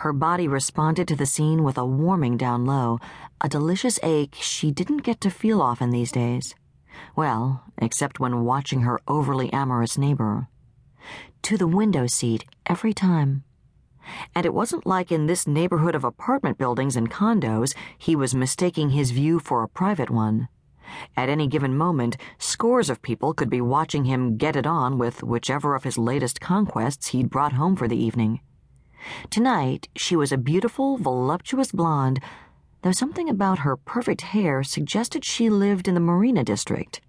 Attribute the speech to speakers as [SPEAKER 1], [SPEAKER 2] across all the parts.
[SPEAKER 1] Her body responded to the scene with a warming down low, a delicious ache she didn't get to feel often these days. Well, except when watching her overly amorous neighbor. To the window seat every time. And it wasn't like in this neighborhood of apartment buildings and condos he was mistaking his view for a private one. At any given moment, scores of people could be watching him get it on with whichever of his latest conquests he'd brought home for the evening. Tonight, she was a beautiful, voluptuous blonde, though something about her perfect hair suggested she lived in the Marina District.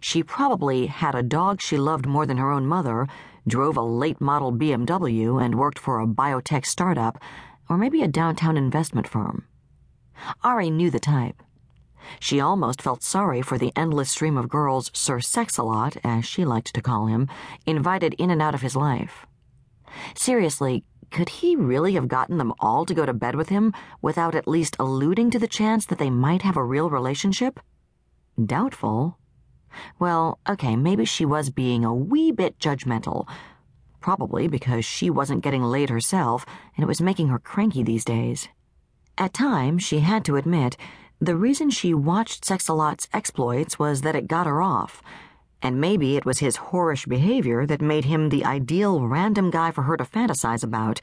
[SPEAKER 1] She probably had a dog she loved more than her own mother, drove a late model BMW, and worked for a biotech startup, or maybe a downtown investment firm. Ari knew the type. She almost felt sorry for the endless stream of girls Sir Sex-a-Lot, as she liked to call him, invited in and out of his life. Seriously, could he really have gotten them all to go to bed with him without at least alluding to the chance that they might have a real relationship? Doubtful. Well, okay, maybe she was being a wee bit judgmental. Probably because she wasn't getting laid herself, and it was making her cranky these days. At times, she had to admit, the reason she watched Sex-a-Lot's exploits was that it got her off. And maybe it was his whorish behavior that made him the ideal random guy for her to fantasize about,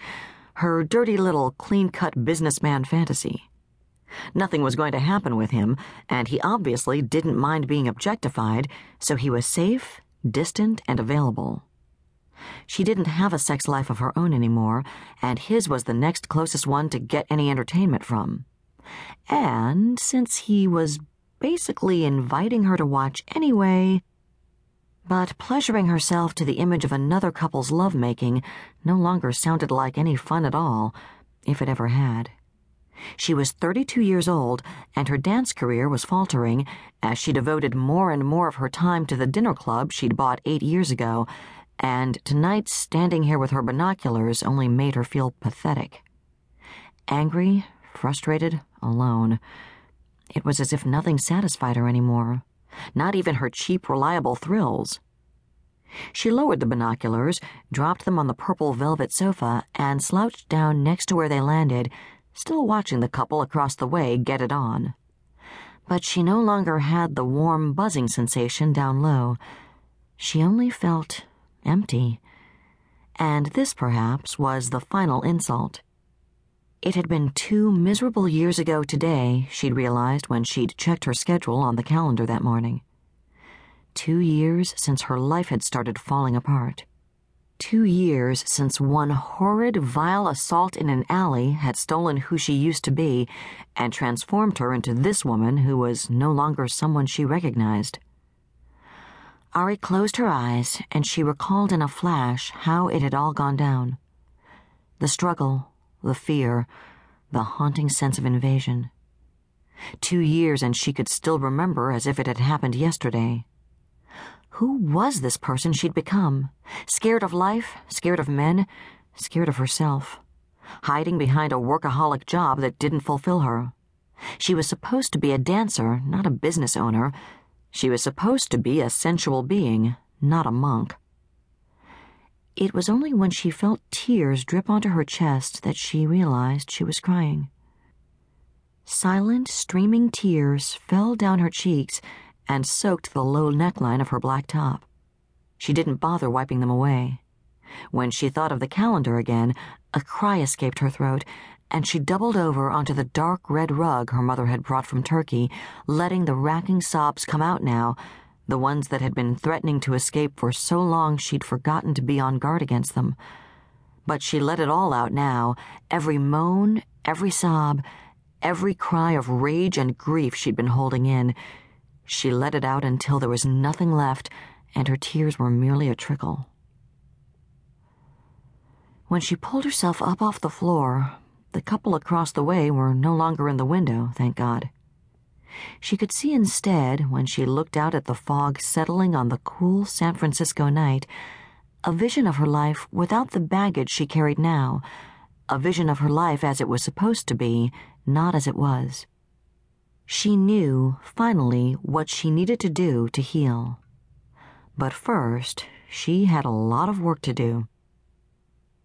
[SPEAKER 1] her dirty little clean-cut businessman fantasy. Nothing was going to happen with him, and he obviously didn't mind being objectified, so he was safe, distant, and available. She didn't have a sex life of her own anymore, and his was the next closest one to get any entertainment from. And since he was basically inviting her to watch anyway, but pleasuring herself to the image of another couple's lovemaking no longer sounded like any fun at all, if it ever had. She was 32 years old, and her dance career was faltering as she devoted more and more of her time to the dinner club she'd bought eight years ago, and tonight standing here with her binoculars only made her feel pathetic. Angry, frustrated, alone. It was as if nothing satisfied her anymore, not even her cheap, reliable thrills. She lowered the binoculars, dropped them on the purple velvet sofa, and slouched down next to where they landed still watching the couple across the way get it on. But she no longer had the warm, buzzing sensation down low. She only felt empty. And this, perhaps, was the final insult. It had been two miserable years ago today, she'd realized when she'd checked her schedule on the calendar that morning. Two years since her life had started falling apart. Two years since one horrid, vile assault in an alley had stolen who she used to be and transformed her into this woman who was no longer someone she recognized. Ari closed her eyes and she recalled in a flash how it had all gone down. The struggle, the fear, the haunting sense of invasion. Two years and she could still remember as if it had happened yesterday. Who was this person she'd become? Scared of life, scared of men, scared of herself. Hiding behind a workaholic job that didn't fulfill her. She was supposed to be a dancer, not a business owner. She was supposed to be a sensual being, not a monk. It was only when she felt tears drip onto her chest that she realized she was crying. Silent, streaming tears fell down her cheeks and soaked the low neckline of her black top. She didn't bother wiping them away. When she thought of the calendar again, a cry escaped her throat, and she doubled over onto the dark red rug her mother had brought from Turkey, letting the racking sobs come out now, the ones that had been threatening to escape for so long she'd forgotten to be on guard against them. But she let it all out now, every moan, every sob, every cry of rage and grief she'd been holding in. She let it out until there was nothing left, and her tears were merely a trickle. When she pulled herself up off the floor, the couple across the way were no longer in the window, thank God. She could see instead, when she looked out at the fog settling on the cool San Francisco night, a vision of her life without the baggage she carried now, a vision of her life as it was supposed to be, not as it was. She knew, finally, what she needed to do to heal. But first, she had a lot of work to do.